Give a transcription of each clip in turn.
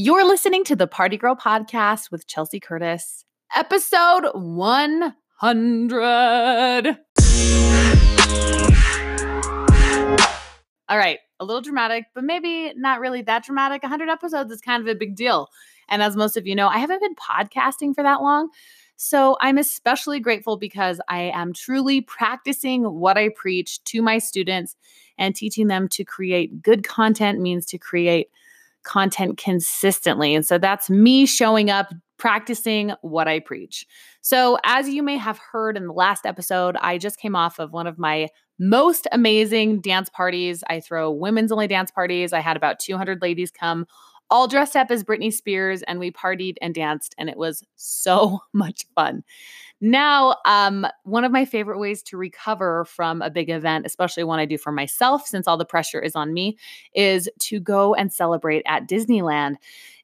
You're listening to the Party Girl Podcast with Chelsea Curtis, episode 100. All right, a little dramatic, but maybe not really that dramatic. 100 episodes is kind of a big deal. And as most of you know, I haven't been podcasting for that long. So I'm especially grateful because I am truly practicing what I preach to my students and teaching them to create good content means to create content consistently. And so that's me showing up, practicing what I preach. So, as you may have heard in the last episode, I just came off of one of my most amazing dance parties. I throw women's only dance parties. I had about 200 ladies come all dressed up as Britney Spears, and we partied and danced, and it was so much fun. Now, um, one of my favorite ways to recover from a big event, especially one I do for myself, since all the pressure is on me, is to go and celebrate at Disneyland.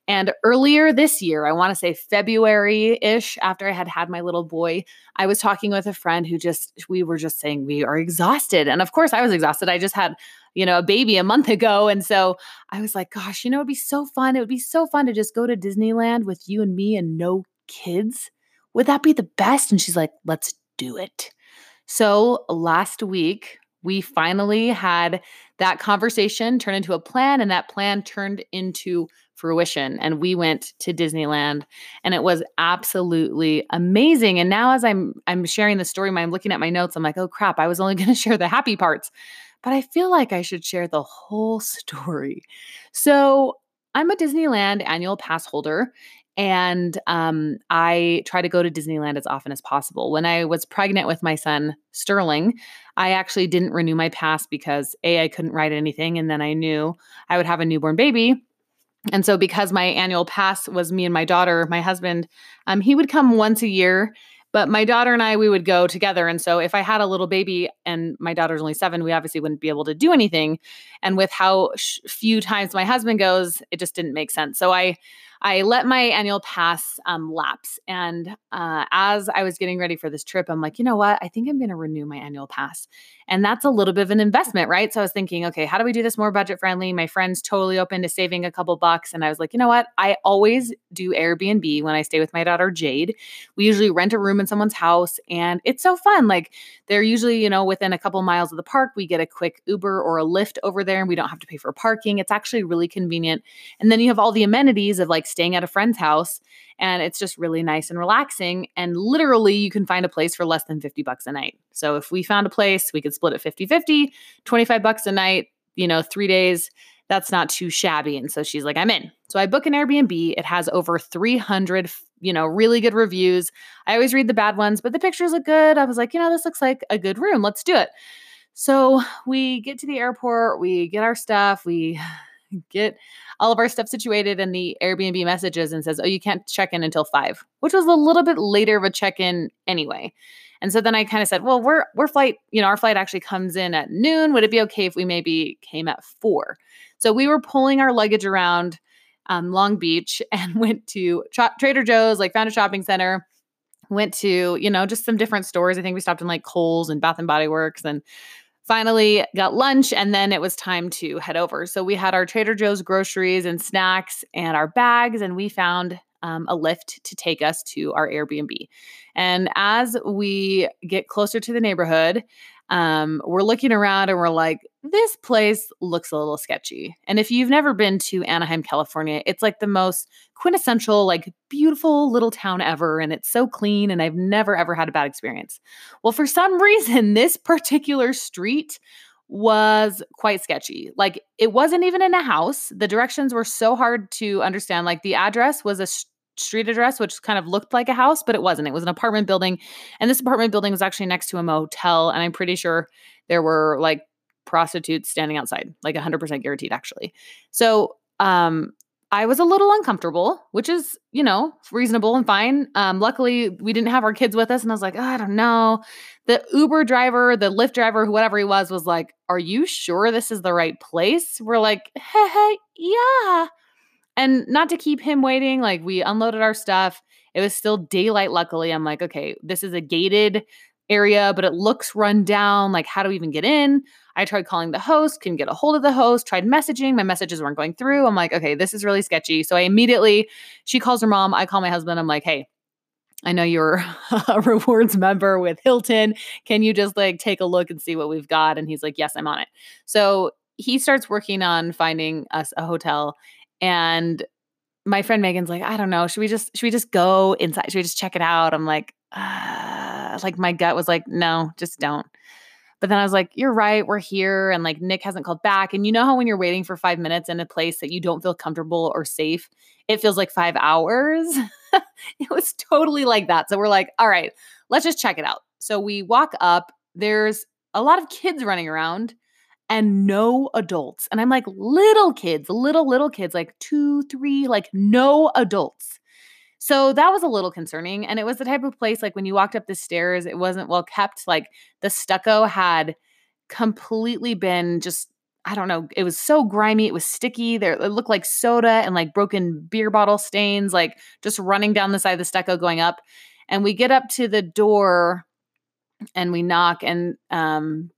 And earlier this year, I want to say February ish, after I had had my little boy, I was talking with a friend who just, we were just saying we are exhausted. And of course, I was exhausted. I just had, you know, a baby a month ago. And so I was like, gosh, you know, it'd be so fun. It would be so fun to just go to Disneyland with you and me and no kids. Would that be the best? And she's like, let's do it. So last week, we finally had that conversation turn into a plan, and that plan turned into fruition. And we went to Disneyland, and it was absolutely amazing. And now, as I'm I'm sharing the story, I'm looking at my notes. I'm like, oh crap, I was only going to share the happy parts, but I feel like I should share the whole story. So I'm a Disneyland annual pass holder, and um, I try to go to Disneyland as often as possible. When I was pregnant with my son, Sterling, I actually didn't renew my pass because A, I couldn't ride anything. And then I knew I would have a newborn baby. And so, because my annual pass was me and my daughter, my husband, um, he would come once a year but my daughter and I, we would go together. And so if I had a little baby and my daughter's only seven, we obviously wouldn't be able to do anything. And with how sh- few times my husband goes, it just didn't make sense. So I, I let my annual pass um, lapse. And uh, as I was getting ready for this trip, I'm like, you know what? I think I'm going to renew my annual pass. And that's a little bit of an investment, right? So I was thinking, okay, how do we do this more budget friendly? My friend's totally open to saving a couple bucks. And I was like, you know what? I always do Airbnb when I stay with my daughter, Jade. We usually rent a room in someone's house and it's so fun. Like they're usually, you know, within a couple miles of the park. We get a quick Uber or a Lyft over there and we don't have to pay for parking. It's actually really convenient. And then you have all the amenities of like staying at a friend's house and it's just really nice and relaxing and literally you can find a place for less than 50 bucks a night. So if we found a place, we could split it 50-50, 25 bucks a night, you know, 3 days that's not too shabby. And so she's like, I'm in. So I book an Airbnb. It has over 300, you know, really good reviews. I always read the bad ones, but the pictures look good. I was like, you know, this looks like a good room. Let's do it. So we get to the airport, we get our stuff, we get all of our stuff situated and the Airbnb messages and says, "Oh, you can't check in until 5," which was a little bit later of a check-in anyway. And so then I kind of said, "Well, we're we're flight, you know, our flight actually comes in at noon. Would it be okay if we maybe came at 4?" So we were pulling our luggage around um, Long Beach and went to Trader Joe's, like found a shopping center, went to, you know, just some different stores. I think we stopped in like Kohl's and Bath and Body Works and finally got lunch and then it was time to head over. So we had our trader joe's groceries and snacks and our bags and we found um, a Lyft to take us to our airbnb. And as we get closer to the neighborhood um, we're looking around and we're like, this place looks a little sketchy. And if you've never been to Anaheim, California, it's like the most quintessential, like beautiful little town ever. And it's so clean. And I've never, ever had a bad experience. Well, for some reason, this particular street was quite sketchy. Like it wasn't even in a house. The directions were so hard to understand. Like the address was a street address, which kind of looked like a house, but it wasn't. It was an apartment building. And this apartment building was actually next to a motel. And I'm pretty sure there were like prostitutes standing outside, like 100% guaranteed, actually. So, um, I was a little uncomfortable, which is, you know, reasonable and fine. Um, luckily, we didn't have our kids with us, and I was like, oh, I don't know. The Uber driver, the Lyft driver, whoever he was, was like, Are you sure this is the right place? We're like, Hey, hey yeah. And not to keep him waiting, like we unloaded our stuff. It was still daylight, luckily. I'm like, okay, this is a gated area, but it looks run down. Like, how do we even get in? I tried calling the host, couldn't get a hold of the host, tried messaging. My messages weren't going through. I'm like, okay, this is really sketchy. So I immediately, she calls her mom. I call my husband. I'm like, hey, I know you're a rewards member with Hilton. Can you just like take a look and see what we've got? And he's like, Yes, I'm on it. So he starts working on finding us a hotel. And my friend Megan's like, I don't know. Should we just should we just go inside? Should we just check it out? I'm like, uh, like my gut was like, no, just don't. But then I was like, you're right, we're here. And like Nick hasn't called back. And you know how when you're waiting for five minutes in a place that you don't feel comfortable or safe, it feels like five hours. it was totally like that. So we're like, all right, let's just check it out. So we walk up, there's a lot of kids running around and no adults. And I'm like, little kids, little, little kids, like two, three, like no adults. So that was a little concerning. And it was the type of place like when you walked up the stairs, it wasn't well kept. Like the stucco had completely been just I don't know, it was so grimy, it was sticky. There it looked like soda and like broken beer bottle stains, like just running down the side of the stucco going up. And we get up to the door and we knock and um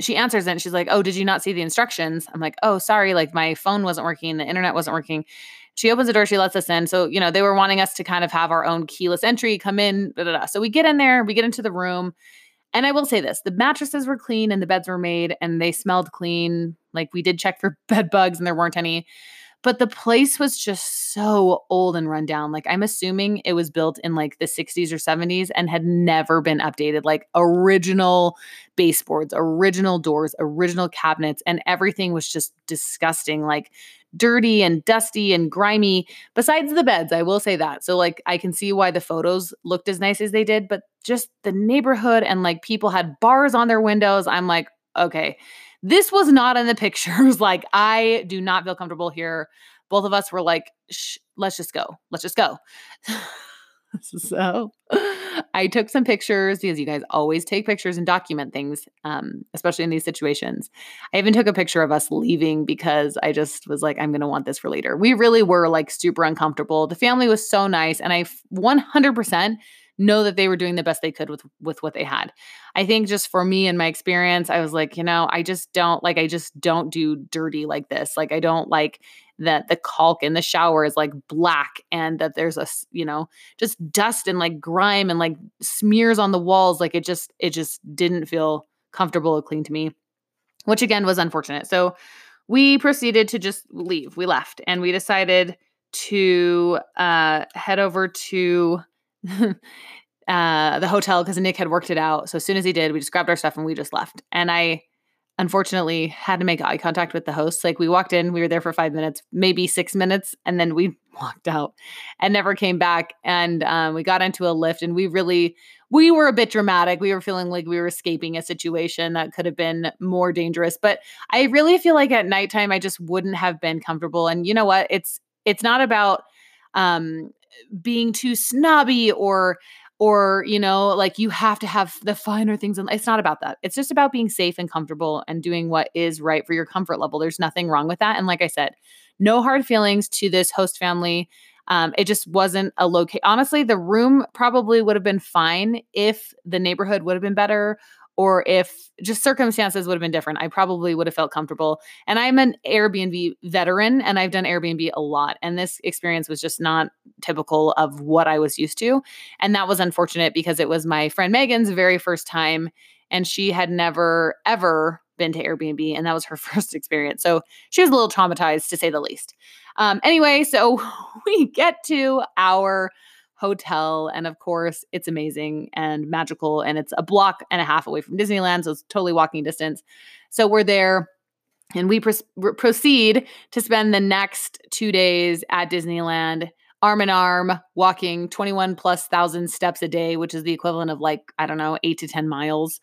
she answers it and she's like, Oh, did you not see the instructions? I'm like, Oh, sorry, like my phone wasn't working, the internet wasn't working. She opens the door, she lets us in. So, you know, they were wanting us to kind of have our own keyless entry, come in, da, da, da. So we get in there, we get into the room. And I will say this the mattresses were clean and the beds were made and they smelled clean. Like we did check for bed bugs and there weren't any. But the place was just so old and run down. Like I'm assuming it was built in like the 60s or 70s and had never been updated. Like original baseboards, original doors, original cabinets, and everything was just disgusting. Like dirty and dusty and grimy besides the beds i will say that so like i can see why the photos looked as nice as they did but just the neighborhood and like people had bars on their windows i'm like okay this was not in the pictures like i do not feel comfortable here both of us were like let's just go let's just go so I took some pictures because you guys always take pictures and document things, um, especially in these situations. I even took a picture of us leaving because I just was like, I'm going to want this for later. We really were like super uncomfortable. The family was so nice. And I 100% know that they were doing the best they could with with what they had. I think just for me and my experience, I was like, you know, I just don't like I just don't do dirty like this. Like I don't like that the caulk in the shower is like black and that there's a you know just dust and like grime and like smears on the walls like it just it just didn't feel comfortable or clean to me which again was unfortunate so we proceeded to just leave we left and we decided to uh head over to uh the hotel because nick had worked it out so as soon as he did we just grabbed our stuff and we just left and i unfortunately had to make eye contact with the host. Like we walked in, we were there for five minutes, maybe six minutes, and then we walked out and never came back. And um, we got into a Lyft, and we really we were a bit dramatic. We were feeling like we were escaping a situation that could have been more dangerous. But I really feel like at nighttime, I just wouldn't have been comfortable. And you know what? It's it's not about um being too snobby or or you know like you have to have the finer things and it's not about that. It's just about being safe and comfortable and doing what is right for your comfort level. There's nothing wrong with that. And like i said no hard feelings to this host family. Um, it just wasn't a locate honestly the room probably would have been fine if the neighborhood would have been better or if just circumstances would have been different, I probably would have felt comfortable. And I'm an Airbnb veteran and I've done Airbnb a lot. And this experience was just not typical of what I was used to. And that was unfortunate because it was my friend Megan's very first time and she had never, ever been to Airbnb. And that was her first experience. So she was a little traumatized to say the least. Um, anyway, so we get to our hotel. And of course, it's amazing and magical. And it's a block and a half away from Disneyland. So it's totally walking distance. So we're there and we pr- proceed to spend the next two days at Disneyland arm in arm, walking 21 plus thousand steps a day, which is the equivalent of like, I don't know, eight to 10 miles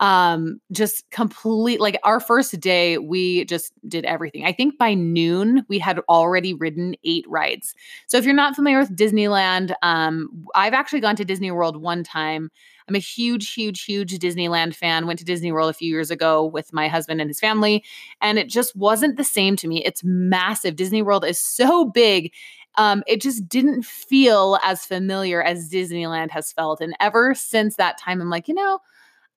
um just complete like our first day we just did everything. I think by noon we had already ridden eight rides. So if you're not familiar with disneyland um i've actually gone to disney world one time. I'm a huge huge huge disneyland fan. Went to disney world a few years ago with my husband and his family and it just wasn't the same to me. It's massive. Disney world is so big um, it just didn't feel as familiar as Disneyland has felt. And ever since that time, I'm like, you know,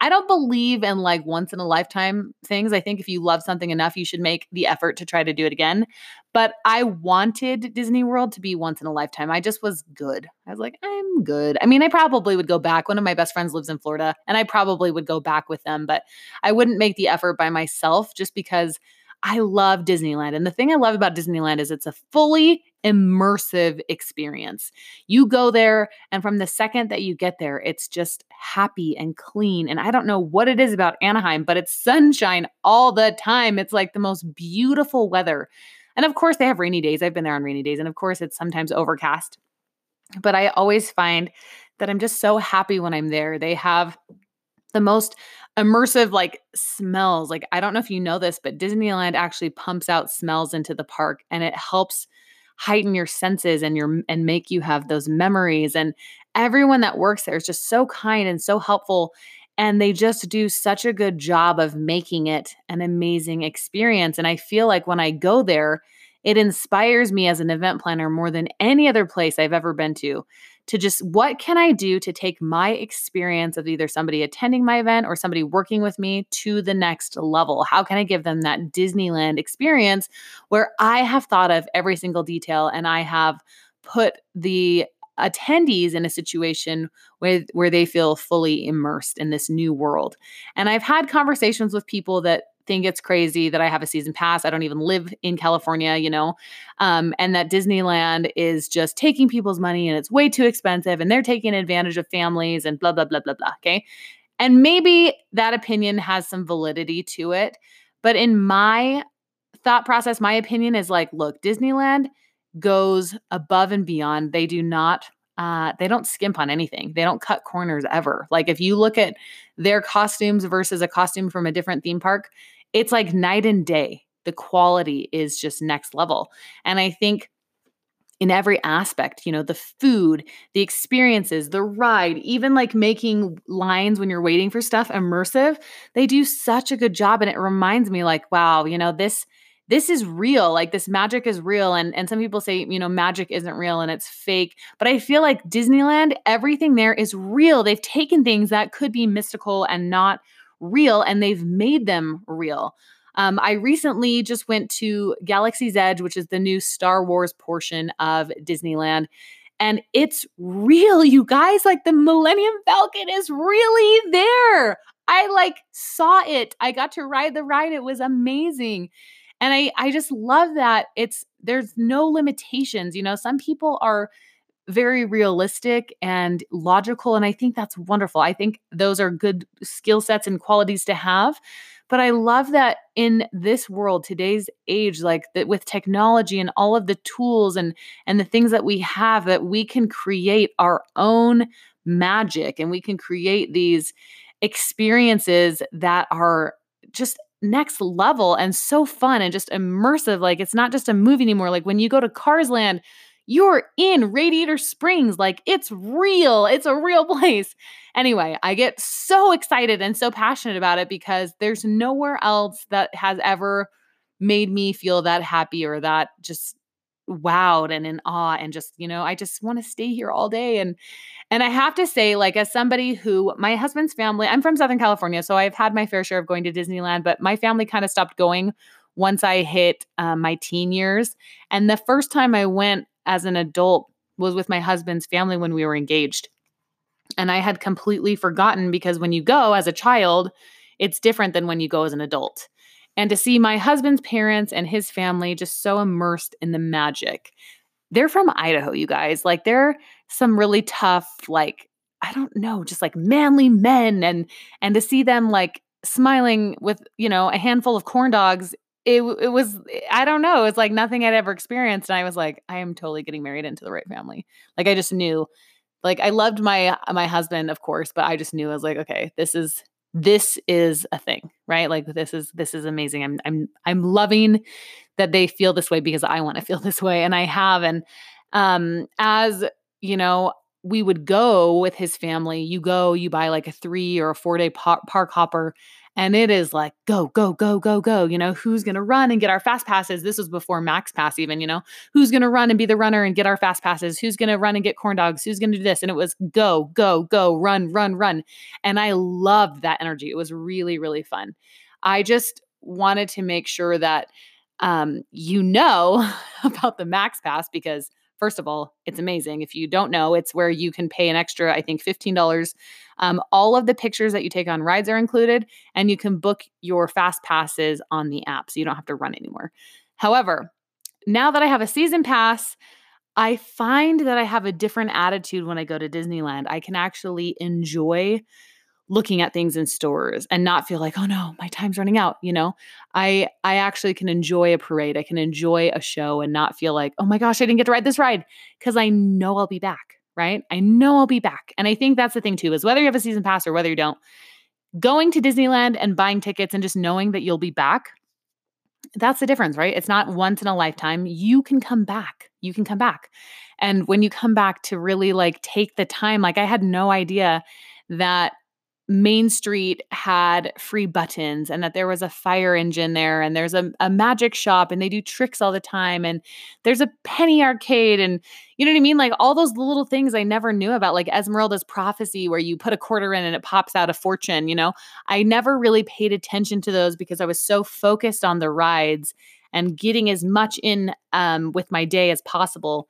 I don't believe in like once in a lifetime things. I think if you love something enough, you should make the effort to try to do it again. But I wanted Disney World to be once in a lifetime. I just was good. I was like, I'm good. I mean, I probably would go back. One of my best friends lives in Florida, and I probably would go back with them, but I wouldn't make the effort by myself just because I love Disneyland. And the thing I love about Disneyland is it's a fully immersive experience. You go there, and from the second that you get there, it's just happy and clean. And I don't know what it is about Anaheim, but it's sunshine all the time. It's like the most beautiful weather. And of course, they have rainy days. I've been there on rainy days. And of course, it's sometimes overcast. But I always find that I'm just so happy when I'm there. They have the most immersive like smells. Like I don't know if you know this, but Disneyland actually pumps out smells into the park and it helps heighten your senses and your and make you have those memories and everyone that works there is just so kind and so helpful and they just do such a good job of making it an amazing experience and I feel like when I go there it inspires me as an event planner more than any other place I've ever been to to just what can I do to take my experience of either somebody attending my event or somebody working with me to the next level? How can I give them that Disneyland experience where I have thought of every single detail and I have put the attendees in a situation where, where they feel fully immersed in this new world. And I've had conversations with people that think it's crazy that I have a season pass. I don't even live in California, you know, um, and that Disneyland is just taking people's money and it's way too expensive and they're taking advantage of families and blah, blah, blah, blah, blah. Okay. And maybe that opinion has some validity to it. But in my thought process, my opinion is like, look, Disneyland goes above and beyond. They do not uh, they don't skimp on anything. They don't cut corners ever. Like if you look at their costumes versus a costume from a different theme park, it's like night and day. The quality is just next level. And I think in every aspect, you know, the food, the experiences, the ride, even like making lines when you're waiting for stuff immersive, they do such a good job. And it reminds me, like, wow, you know, this this is real like this magic is real and and some people say you know magic isn't real and it's fake but i feel like disneyland everything there is real they've taken things that could be mystical and not real and they've made them real. Um, I recently just went to Galaxy's Edge, which is the new Star Wars portion of Disneyland. And it's real, you guys. Like the Millennium Falcon is really there. I like saw it. I got to ride the ride. It was amazing. And I I just love that it's there's no limitations. You know, some people are very realistic and logical. And I think that's wonderful. I think those are good skill sets and qualities to have. But I love that in this world, today's age, like that with technology and all of the tools and and the things that we have, that we can create our own magic and we can create these experiences that are just next level and so fun and just immersive. Like it's not just a movie anymore. Like when you go to Cars Land, you're in Radiator Springs. Like it's real, it's a real place. Anyway, I get so excited and so passionate about it because there's nowhere else that has ever made me feel that happy or that just wowed and in awe and just you know i just want to stay here all day and and i have to say like as somebody who my husband's family i'm from southern california so i've had my fair share of going to disneyland but my family kind of stopped going once i hit um, my teen years and the first time i went as an adult was with my husband's family when we were engaged. And I had completely forgotten because when you go as a child, it's different than when you go as an adult. And to see my husband's parents and his family just so immersed in the magic. They're from Idaho, you guys. Like they're some really tough, like, I don't know, just like manly men and and to see them like smiling with, you know, a handful of corn dogs it it was I don't know, it's like nothing I'd ever experienced and I was like I am totally getting married into the right family. Like I just knew like I loved my my husband of course, but I just knew I was like okay, this is this is a thing, right? Like this is this is amazing. I'm I'm I'm loving that they feel this way because I want to feel this way and I have and um as you know we would go with his family. You go, you buy like a three or a four day park hopper, and it is like go go go go go you know who's going to run and get our fast passes? This was before max pass even you know who's going to run and be the runner and get our fast passes? Who's going to run and get corn dogs? Who's going to do this? And it was go go go run run run and i loved that energy. It was really really fun. I just wanted to make sure that um, you know about the max pass because First of all, it's amazing. If you don't know, it's where you can pay an extra, I think, $15. Um, all of the pictures that you take on rides are included, and you can book your fast passes on the app so you don't have to run anymore. However, now that I have a season pass, I find that I have a different attitude when I go to Disneyland. I can actually enjoy looking at things in stores and not feel like oh no my time's running out you know? I i actually can enjoy a parade. I can enjoy a show and not feel like oh my gosh i didn't get to ride this ride because i know i'll be back right? I know i'll be back. And i think that's the thing too is whether you have a season pass or whether you don't going to disneyland and buying tickets and just knowing that you'll be back that's the difference right? It's not once in a lifetime. You can come back. You can come back. And when you come back to really like take the time like i had no idea that Main Street had free buttons and that there was a fire engine there and there's a, a magic shop and they do tricks all the time and there's a penny arcade and you know what I mean? Like all those little things I never knew about, like Esmeralda's prophecy, where you put a quarter in and it pops out a fortune, you know? I never really paid attention to those because I was so focused on the rides and getting as much in um, with my day as possible.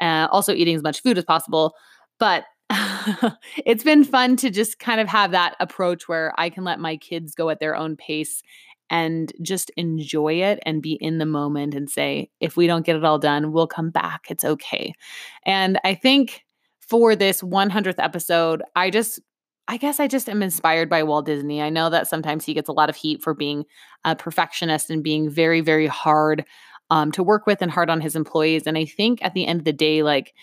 Uh, also eating as much food as possible. But it's been fun to just kind of have that approach where I can let my kids go at their own pace and just enjoy it and be in the moment and say, if we don't get it all done, we'll come back. It's okay. And I think for this 100th episode, I just I guess I just am inspired by Walt Disney. I know that sometimes he gets a lot of heat for being a perfectionist and being very, very hard um, to work with and hard on his employees. And I think at the end of the day, like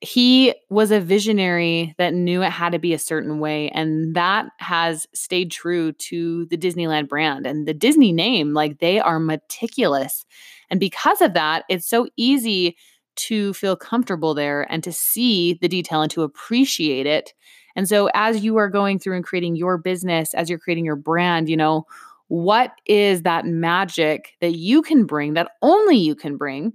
he was a visionary that knew it had to be a certain way and that has stayed true to the Disneyland brand and the Disney name like they are meticulous and because of that it's so easy to feel comfortable there and to see the detail and to appreciate it and so as you are going through and creating your business as you're creating your brand you know what is that magic that you can bring that only you can bring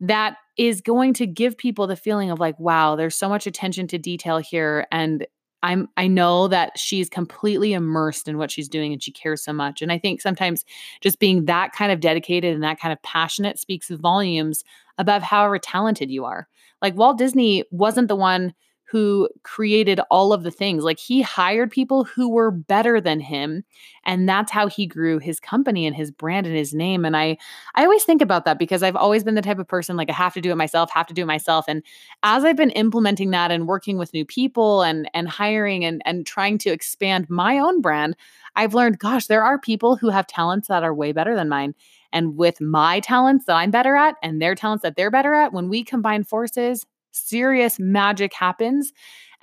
that is going to give people the feeling of like, wow, there's so much attention to detail here. And I'm I know that she's completely immersed in what she's doing and she cares so much. And I think sometimes just being that kind of dedicated and that kind of passionate speaks volumes above however talented you are. Like Walt Disney wasn't the one who created all of the things. Like he hired people who were better than him and that's how he grew his company and his brand and his name and I I always think about that because I've always been the type of person like I have to do it myself, have to do it myself and as I've been implementing that and working with new people and and hiring and and trying to expand my own brand, I've learned gosh, there are people who have talents that are way better than mine. And with my talents that I'm better at and their talents that they're better at, when we combine forces, serious magic happens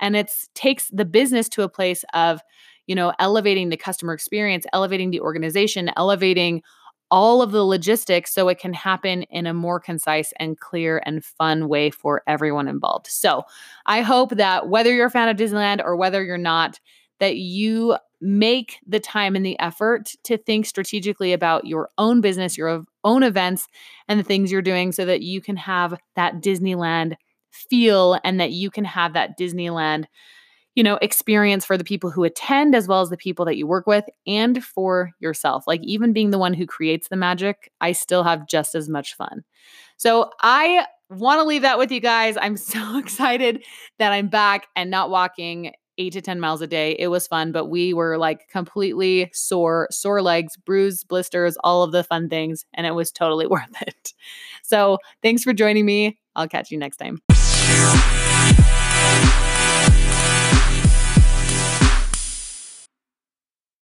and it takes the business to a place of you know elevating the customer experience elevating the organization elevating all of the logistics so it can happen in a more concise and clear and fun way for everyone involved. So, I hope that whether you're a fan of Disneyland or whether you're not, that you make the time and the effort to think strategically about your own business, your own events, and the things you're doing so that you can have that Disneyland feel and that you can have that Disneyland you know experience for the people who attend as well as the people that you work with and for yourself. Like even being the one who creates the magic i still have just as much fun. So i want to leave that with you guys. I'm so excited that i'm back and not walking eight to 10 miles a day. It was fun, but we were like completely sore, sore legs, bruised, blisters, all of the fun things. And it was totally worth it. So thanks for joining me. I'll catch you next time.